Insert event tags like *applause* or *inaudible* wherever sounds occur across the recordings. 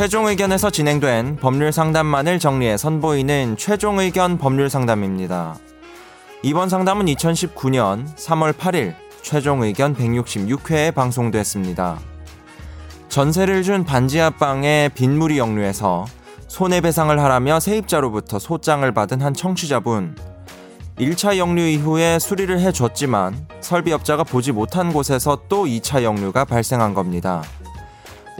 최종 의견에서 진행된 법률 상담만을 정리해 선보이는 최종 의견 법률 상담입니다. 이번 상담은 2019년 3월 8일 최종 의견 166회에 방송됐습니다. 전세를 준 반지 앞방에 빗물이 역류해서 손해배상을 하라며 세입자로부터 소장을 받은 한 청취자분. 1차 역류 이후에 수리를 해줬지만 설비업자가 보지 못한 곳에서 또 2차 역류가 발생한 겁니다.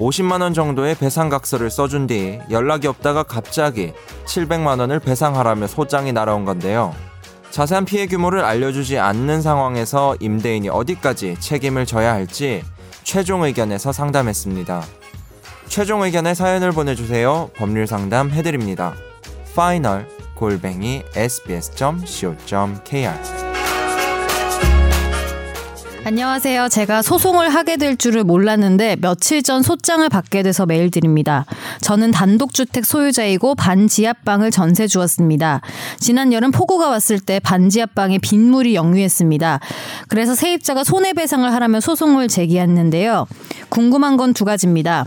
50만원 정도의 배상각서를 써준 뒤 연락이 없다가 갑자기 700만원을 배상하라며 소장이 날아온 건데요. 자세한 피해 규모를 알려주지 않는 상황에서 임대인이 어디까지 책임을 져야 할지 최종 의견에서 상담했습니다. 최종 의견의 사연을 보내주세요. 법률 상담 해드립니다. 파이널 골뱅이 sbs.co.kr 안녕하세요. 제가 소송을 하게 될 줄을 몰랐는데 며칠 전 소장을 받게 돼서 메일 드립니다. 저는 단독주택 소유자이고 반지하방을 전세 주었습니다. 지난 여름 폭우가 왔을 때 반지하방에 빗물이 역류했습니다. 그래서 세입자가 손해배상을 하라며 소송을 제기했는데요. 궁금한 건 두 가지입니다.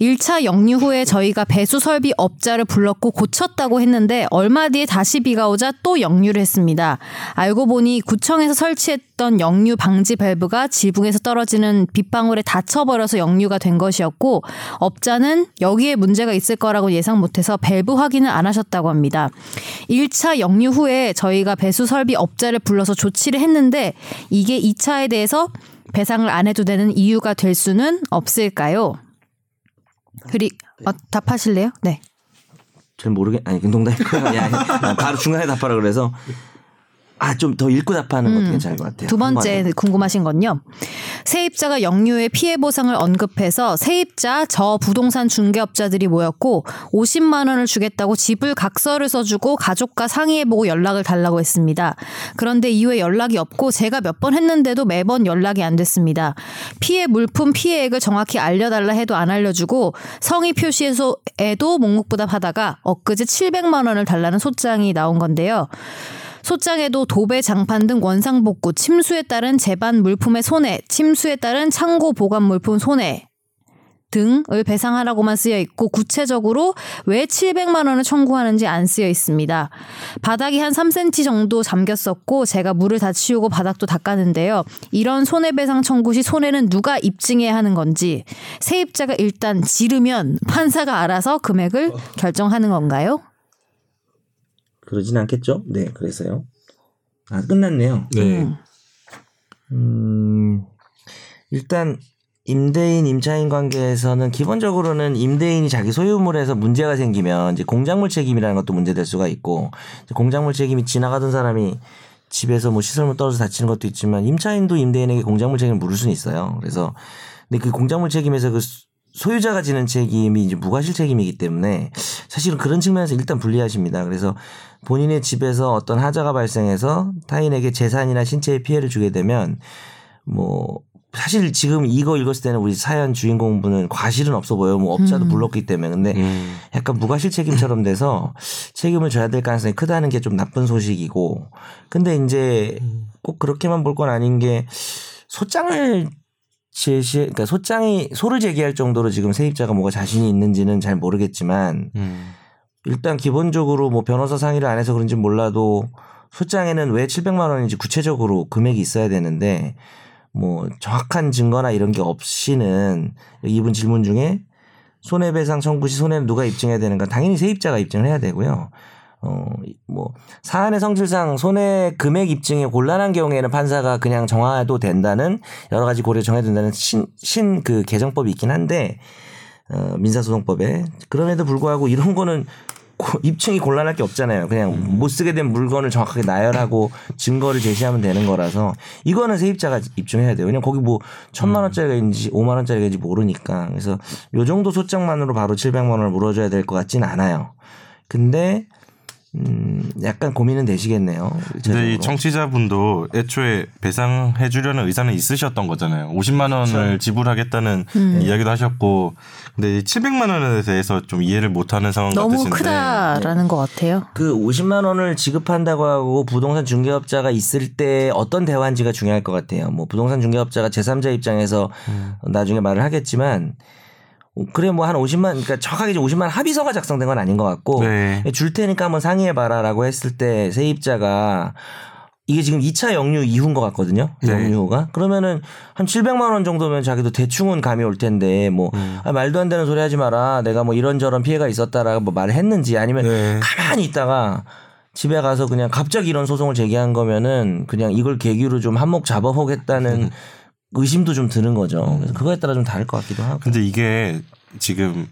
1차 역류 후에 저희가 배수 설비 업자를 불렀고 고쳤다고 했는데 얼마 뒤에 다시 비가 오자 또 역류를 했습니다. 알고 보니 구청에서 설치했던 역류 방지 밸브가 지붕에서 떨어지는 빗방울에 닫혀버려서 역류가 된 것이었고 업자는 여기에 문제가 있을 거라고 예상 못해서 밸브 확인을 안 하셨다고 합니다. 1차 역류 후에 저희가 배수 설비 업자를 불러서 조치를 했는데 이게 2차에 대해서 배상을 안 해도 되는 이유가 될 수는 없을까요? 그리 어, 답하실래요? 네. 잘 모르겠 아니 *laughs* 아니, 바로 중간에 답하라 그래서 아, 좀 더 읽고 답하는 것도 음. 괜찮을 것 같아요. 두 번째 궁금하신 건요. 세입자가 역류의 피해 보상을 언급해서 세입자 저 부동산 중개업자들이 모였고 50만 원을 주겠다고 지불 각서를 써주고 가족과 상의해보고 연락을 달라고 했습니다. 그런데 이후에 연락이 없고 제가 몇 번 했는데도 매번 연락이 안 됐습니다. 피해 물품 피해액을 정확히 알려달라 해도 안 알려주고 성의 표시에도 묵묵부답하다가 엊그제 700만 원을 달라는 소장이 나온 건데요. 소장에도 도배, 장판 등 원상 복구, 침수에 따른 재반 물품의 손해, 침수에 따른 창고 보관 물품 손해 등을 배상하라고만 쓰여 있고 구체적으로 왜 700만 원을 청구하는지 안 쓰여 있습니다. 바닥이 한 3cm 정도 잠겼었고 제가 물을 다 치우고 바닥도 닦았는데요. 이런 손해배상 청구 시 손해는 누가 입증해야 하는 건지 세입자가 일단 지르면 판사가 알아서 금액을 결정하는 건가요? 그러진 않겠죠? 네, 그래서요. 아, 끝났네요. 네. 음. 음, 일단 임대인 임차인 관계에서는 기본적으로는 임대인이 자기 소유물에서 문제가 생기면 이제 공작물 책임이라는 것도 문제될 수가 있고 공작물 책임이 지나가던 사람이 집에서 뭐 시설물 떨어져 다치는 것도 있지만 임차인도 임대인에게 공작물 책임을 물을 수는 있어요. 그래서 근데 그 공작물 책임에서 그 소- 소유자가 지는 책임이 이제 무과실 책임이기 때문에 사실은 그런 측면에서 일단 불리하십니다. 그래서 본인의 집에서 어떤 하자가 발생해서 타인에게 재산이나 신체에 피해를 주게 되면 뭐 사실 지금 이거 읽었을 때는 우리 사연 주인공분은 과실은 없어 보여요. 뭐 업자도 음. 불렀기 때문에. 근데 음. 약간 무과실 책임처럼 돼서 책임을 져야 될 가능성이 크다는 게 좀 나쁜 소식이고. 근데 이제 꼭 그렇게만 볼 건 아닌 게 소장을 제시, 그러니까 소장이 소를 제기할 정도로 지금 세입자가 뭐가 자신이 있는지는 잘 모르겠지만 음. 일단 기본적으로 뭐 변호사 상의를 안 해서 그런지 몰라도 소장에는 왜 700만 원인지 구체적으로 금액이 있어야 되는데 뭐 정확한 증거나 이런 게 없이는 이분 질문 중에 손해배상 청구 시 손해는 누가 입증해야 되는가 당연히 세입자가 입증을 해야 되고요. 어 뭐 사안의 성질상 손해 금액 입증이 곤란한 경우에는 판사가 그냥 정하도 된다는 여러 가지 고려 정해야 된다는 신 신 그 개정법이 있긴 한데 어, 민사소송법에 그럼에도 불구하고 이런 거는 고- 입증이 곤란할 게 없잖아요. 그냥 못 쓰게 된 물건을 정확하게 나열하고 증거를 제시하면 되는 거라서 이거는 세입자가 입증해야 돼요. 왜냐면 거기 뭐 천만 원짜리가 있는지 오만 원짜리가 있는지 모르니까. 그래서 요 정도 소장만으로 바로 700만 원을 물어줘야 될 것 같지는 않아요. 근데 음 약간 고민은 되시겠네요. 근데 이. 청취자분도 애초에 배상해 주려는 의사는 있으셨던 거잖아요. 50만 그렇죠. 원을 지불하겠다는 음. 이야기도 하셨고 근데 이 700만 원에 대해서 좀 이해를 못 하는 상황 너무 같으신데 크다라는 것 같아요. 그 50만 원을 지급한다고 하고 부동산 중개업자가 있을 때 어떤 대화인지가 중요할 것 같아요. 뭐 부동산 중개업자가 제3자 입장에서 나중에 말을 하겠지만 그래 뭐 한 50만 그러니까 정확하게 이제 50만 합의서가 작성된 건 아닌 것 같고 네. 줄 테니까 한번 상의해 봐라라고 했을 때 세입자가 이게 지금 2차 영유 이후인 것 같거든요. 네. 영유가 그러면은 한 700만 원 정도면 자기도 대충은 감이 올 텐데 뭐 음. 아, 말도 안 되는 소리 하지 마라. 내가 뭐 이런저런 피해가 있었다라고 뭐 말을 했는지 아니면 네. 가만히 있다가 집에 가서 그냥 갑자기 이런 소송을 제기한 거면은 그냥 이걸 계기로 좀 한몫 잡아보겠다는 음. 의심도 좀 드는 거죠. 그래서 그거에 따라 좀 다를 것 같기도 하고. 근데 이게 지금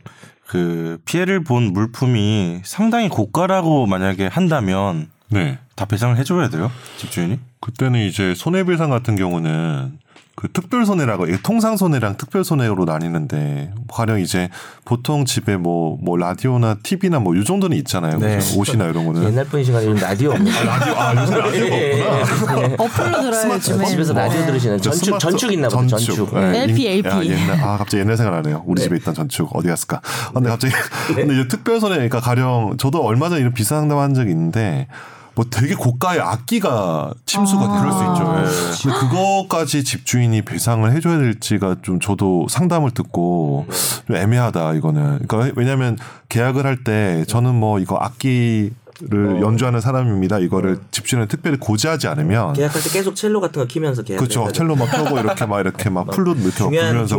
그 피해를 본 물품이 상당히 고가라고 만약에 한다면 네. 다 배상을 해줘야 돼요 집주인이? 그때는 이제 손해배상 같은 경우는 그 특별 손해라고 이게 통상 손해랑 특별 손해로 나뉘는데 가령 이제 보통 집에 뭐뭐 라디오나 TV나 뭐 이 정도는 있잖아요. 네. 옷이나 이런 거는 옛날 분이시다 요즘 라디오 없는 라디오 아 요새 라디오가 없구나. 어플로 들어야 요즘에. 집에서 라디오 들으시는 저 전축 전축 있나 보다 전축. 네, LP, 인- LP. 야, 옛날, 아 갑자기 옛날 생각나네요. 우리 집에 있던 전축 어디 갔을까? 아, 근데 갑자기 *laughs* 근데 이제 특별 손해 그러니까 가령 저도 얼마 전에 이런 비싼 상담한 적이 있는데 뭐 되게 고가의 악기가 침수가 아. 될수 있죠. 아. 예. 근데 그거까지 집주인이 배상을 해줘야 될지가 좀 저도 상담을 듣고 좀 애매하다 이거는. 그러니까 왜냐하면 계약을 할 때 저는 뭐 이거 악기 를 연주하는 사람입니다. 이거를 집주인은 특별히 고지하지 않으면 계약할 때 계속 첼로 같은 거 키면서 계약. 그렇죠. 첼로 막 펴고 이렇게 막 이렇게 막 플룻 이렇게 불면서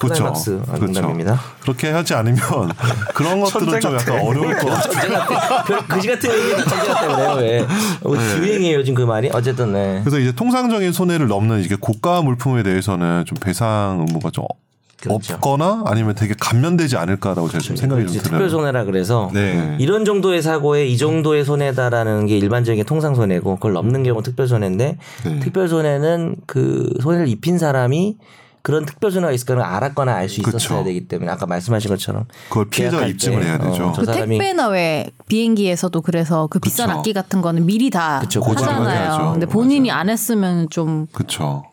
그죠? 그렇죠. 농담입니다. 그렇게 하지 않으면 *laughs* 그런 것들은 좀 약간 어려울 것 같아요. 그지 같은 얘기도 천재 같다 그래요. 왜? 어, 유행이에요 요즘 그 말이. 어쨌든 네. 그래서 이제 통상적인 손해를 넘는 이게 고가 물품에 대해서는 좀 배상 의무가 좀 그렇죠. 없거나 아니면 되게 감면되지 않을까라고 제가 좀 생각이 좀 들어요. 특별 손해라 그래서 네. 이런 정도의 사고에 이 정도의 손해다라는 게 일반적인 통상 손해고 그걸 넘는 경우 는 특별 손해인데 네. 특별 손해는 그 손해를 입힌 사람이 그런 특별 손해가 있을 거는 알았거나 알 수. 있었어야 되기 때문에 아까 말씀하신 것처럼 그걸 피해자가 입증을 때, 해야 되죠. 어, 저그 사람이 택배나 왜 비행기에서도 그래서 그 비싼 그쵸. 악기 같은 거는 미리 다 그쵸, 하잖아요. 해야죠. 근데 본인이 안 했으면 좀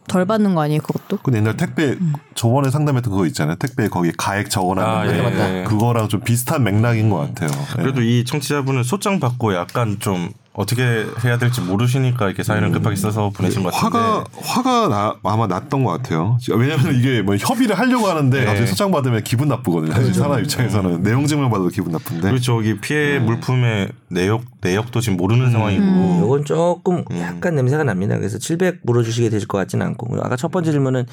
덜. 받는 거 아니에요, 그것도? 근데 옛날 택배 음. 저번에 상담했던 그거 있잖아요. 택배 거기 가액 적어놨는데 아, 예, 맞다. 그거랑 좀 비슷한 맥락인 것 같아요. 예. 그래도 이 청취자분은 소장 받고 약간 좀 어떻게 해야 될지 모르시니까 이렇게 사연을 급하게 써서 보내신 것 같은데. 화가 화가 나, 아마 났던 것 같아요. 왜냐하면 이게 뭐 협의를 하려고 하는데 네. 갑자기 소장 받으면 기분 나쁘거든요. 사실 사람 입장에서는 내용 증명 받아도 기분 나쁜데. 그리고 저기 피해 물품의 내역 내역도 지금 모르는 상황이고. 음, 요건 조금 약간 냄새가 납니다. 그래서 700 물어주시게 되실 것 같지는 않고 아까 첫 번째 질문은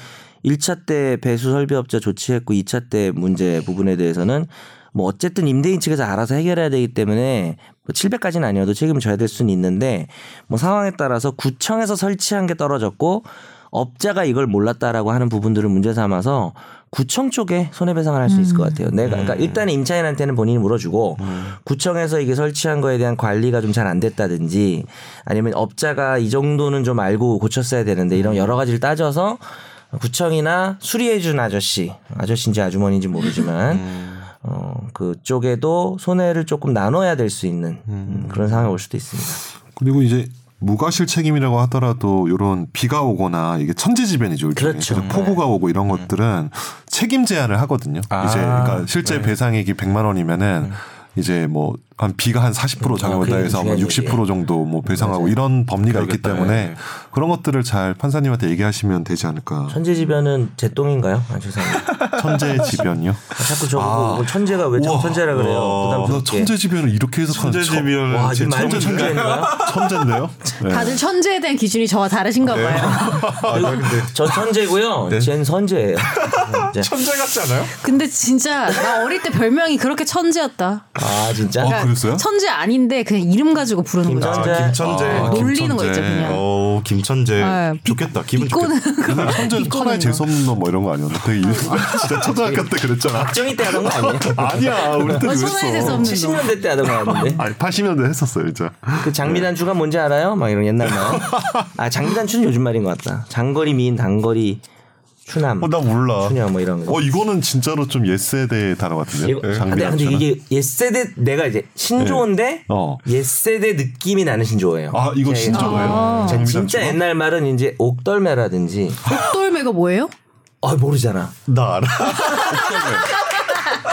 1차 때 배수 설비업자 조치했고 2차 때 문제 부분에 대해서는 뭐 어쨌든 임대인 측에서 알아서 해결해야 되기 때문에 뭐 700까지는 아니어도 책임을 져야 될 수는 있는데 뭐 상황에 따라서 구청에서 설치한 게 떨어졌고 업자가 이걸 몰랐다라고 하는 부분들을 문제 삼아서 구청 쪽에 손해배상을 할수 있을 것 같아요. 내가 그러니까 일단 임차인한테는 본인이 물어주고 구청에서 이게 설치한 거에 대한 관리가 좀 잘 안 됐다든지 아니면 업자가 이 정도는 좀 알고 고쳤어야 되는데 이런 여러 가지를 따져서 구청이나 수리해준 아저씨 아저씨인지 아주머니인지 모르지만 어 그쪽에도 손해를 조금 나눠야 될 수 있는 음, 그런 상황이 올 수도 있습니다. 그리고 이제 무과실 책임이라고 하더라도 이런 비가 오거나 이게 천재지변이죠. 일종의. 그렇죠. 폭우가 오고 이런 것들은 책임 제한을 하거든요. 아, 이제 그러니까 실제 배상액이 100만 원이면은 이제 뭐한 비가 한 40% 장애온다 그게 해서 뭐 중요한 60% 정도 뭐 배상하고 이런 법리가 있기 그러겠다. 때문에 예. 그런 것들을 잘 판사님한테 얘기하시면 되지 않을까. 천재지변은 제 똥인가요? 아 죄송합니다. *laughs* 천재지변이요? 아, 자꾸 저보고 뭐 천재가 왜참 천재라 그래요? 나 부담스럽게. 천재지변을 이렇게 해석하는 천재지변은 와, 제 지금 말도 천재인가요? 천재인데요? 네. 다들 천재에 대한 기준이 저와 다르신가 봐요. *laughs* 저 천재고요. 쟨 선재예요. 천재 같지 않아요? 근데 진짜 나 어릴 때 별명이 그렇게 천재였다. 아 진짜. 어, 그랬어요? 천재 아닌데 그냥 이름 가지고 부르는 거죠. 김천재. 아, 김천재. 아, 놀리는 거 김천재. 있죠, 그냥. 어, 김천재. 아, 비- 좋겠다. 기분 좋겠다. 천재 천하의 재수없는 놈뭐 이런 거 아니었나? 되게 이- *laughs* 진짜 초등학교 때 그랬잖아. 박정희 때 하던 거 아니에요? 아니야 우리 때 어, 천하의 재수 그랬어. 없는 놈. 70년대 때 하던 거 같은데. 아니 80년대 했었어요 진짜. 그 장미단추가 뭔지 알아요? 막 이런 옛날 말. *laughs* 아 장미단추는 요즘 말인 것 같다. 장거리 미인, 단거리 추남, 어 나 몰라. 추녀 뭐 이런 거. 어 이거는 진짜로 좀 옛세대 단어 같은데요. 이거, 근데, 근데 장미단추는. 이게 옛세대 내가 이제 신조어인데 어. 옛세대 느낌이 나는 신조어예요. 아 이거 신조어예요? 아. 진짜 장미단추가? 옛날 말은 이제 옥돌매라든지 옥돌매가 뭐예요? 아 모르잖아. 나 알아.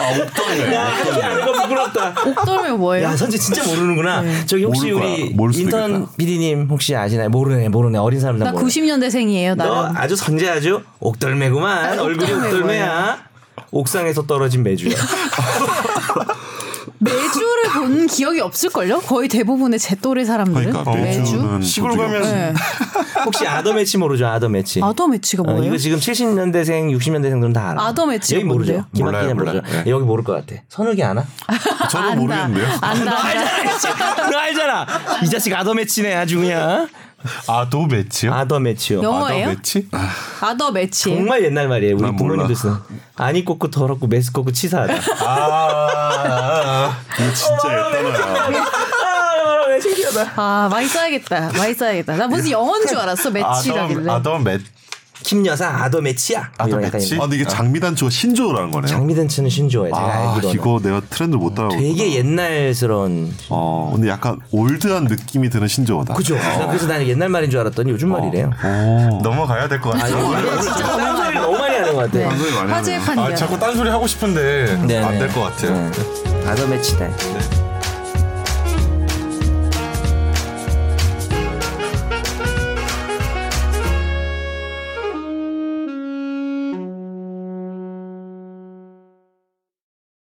야 이렇게 하는 거 부끄럽다. 옥돌매가 뭐예요? 야 선재 진짜 모르는구나. 저기 혹시. 우리 인턴. PD님 혹시 아시나요? 모르네 모르네 어린 사람들 나 모르네. 90년대생이에요, 너 나는. 아주 선재 아주 옥돌매구만 아, 얼굴이 옥돌매 옥돌매야. 옥상에서 떨어진 매주야. *laughs* 매주를 본 기억이 없을걸요? 거의 대부분의 제 또래 사람들은 그러니까 매주는 시골 가면. 네. 혹시 아더 매치 모르죠? 아더 매치. 아더 매치가 어, 뭐예요? 이거 지금 70년대생, 60년대생들은 다 알아. 아더 매치가 여기 모르죠. 김학기는 몰라요, 모르죠. 몰라요. 예, 여기 모를 것 같아. 선욱이 아나? *laughs* 저도 안다. 모르겠는데요. 안다. 안다. 너 알잖아. 이 자식 아더메치네 아주 그냥. 아도메치요? 아더메치요. 영어예요? 아더메치? 아더메치. 정말 옛날 말이에요. 우리 난 부모님도. 쓰는. 아니꼽고 더럽고 메스껍고 치사하다. 아, 이거 진짜 옛단어야. 아, 왜 신기하다. 아 많이 써야겠다. 많이 써야겠다. 나 무슨 영어인 줄 알았어 메치라길래. 아더 매김 여사 아더메치야. 아더메치? 아, 근데 이게 장미단추가 신조어라는 거네요. 장미단추는 신조어예요. 제가 아, 알기로는. 이거 내가 트렌드 못 따라오고. 되게 옛날스러운. 어, 근데 약간 올드한 느낌이 드는 신조어다. 그죠? 나 그래서 나는 옛날 말인 줄 알았더니 요즘 말이래요. 오. 넘어가야 될 것 같아요. 딴소리를 너무 많이 하는 것 같아. 네. 하네요. 판결. 아 자꾸 딴소리 하고 싶은데 네, 안 네. 될것 같아요. 네. 아더 매치다.